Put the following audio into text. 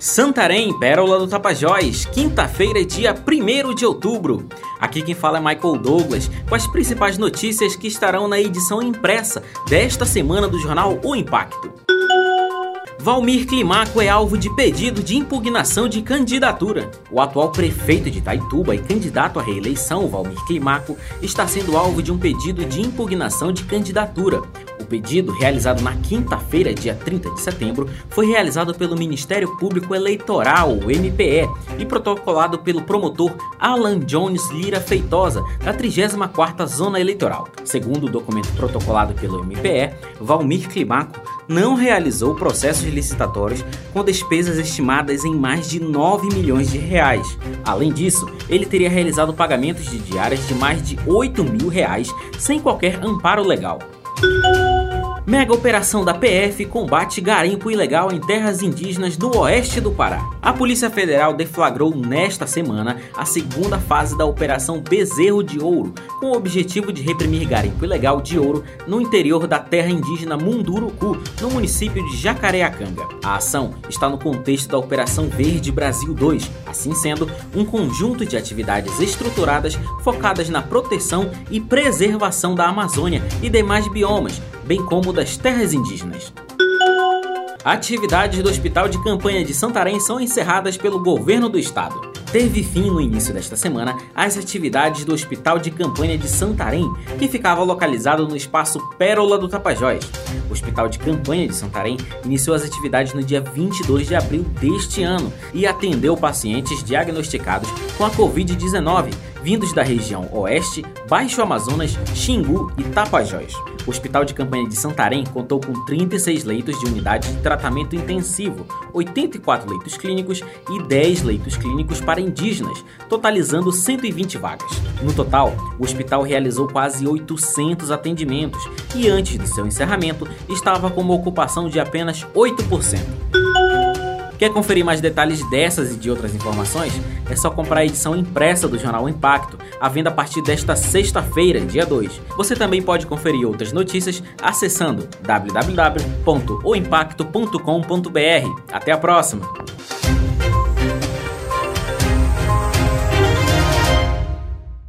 Santarém, Pérola do Tapajós, quinta-feira, dia 1 de outubro. Aqui quem fala é Michael Douglas, com as principais notícias que estarão na edição impressa desta semana do jornal O Impacto. Valmir Climaco é alvo de pedido de impugnação de candidatura. O atual prefeito de Taituba e candidato à reeleição, Valmir Climaco, está sendo alvo de um pedido de impugnação de candidatura pedido, realizado na quinta-feira, dia 30 de setembro, foi realizado pelo Ministério Público Eleitoral, MPE, e protocolado pelo promotor Alan Jones Lira Feitosa, da 34ª Zona Eleitoral. Segundo o documento protocolado pelo MPE, Valmir Climaco não realizou processos licitatórios com despesas estimadas em mais de 9 milhões de reais. Além disso, ele teria realizado pagamentos de diárias de mais de 8 mil reais sem qualquer amparo legal. Mega operação da PF combate garimpo ilegal em terras indígenas do oeste do Pará. A Polícia Federal deflagrou nesta semana a segunda fase da Operação Bezerro de Ouro, com o objetivo de reprimir garimpo ilegal de ouro no interior da terra indígena Munduruku, no município de Jacareacanga. A ação está no contexto da Operação Verde Brasil 2, assim sendo um conjunto de atividades estruturadas focadas na proteção e preservação da Amazônia e demais biomas, bem como das terras indígenas. Atividades do Hospital de Campanha de Santarém são encerradas pelo governo do estado. Teve fim no início desta semana as atividades do Hospital de Campanha de Santarém, que ficava localizado no espaço Pérola do Tapajós. O Hospital de Campanha de Santarém iniciou as atividades no dia 22 de abril deste ano e atendeu pacientes diagnosticados com a Covid-19, vindos da região Oeste, Baixo Amazonas, Xingu e Tapajós. O Hospital de Campanha de Santarém contou com 36 leitos de unidade de tratamento intensivo, 84 leitos clínicos e 10 leitos clínicos para indígenas, totalizando 120 vagas. No total, o hospital realizou quase 800 atendimentos e antes do seu encerramento estava com uma ocupação de apenas 8%. Quer conferir mais detalhes dessas e de outras informações? É só comprar a edição impressa do jornal Impacto, à venda a partir desta sexta-feira, dia 2. Você também pode conferir outras notícias acessando www.oimpacto.com.br. Até a próxima!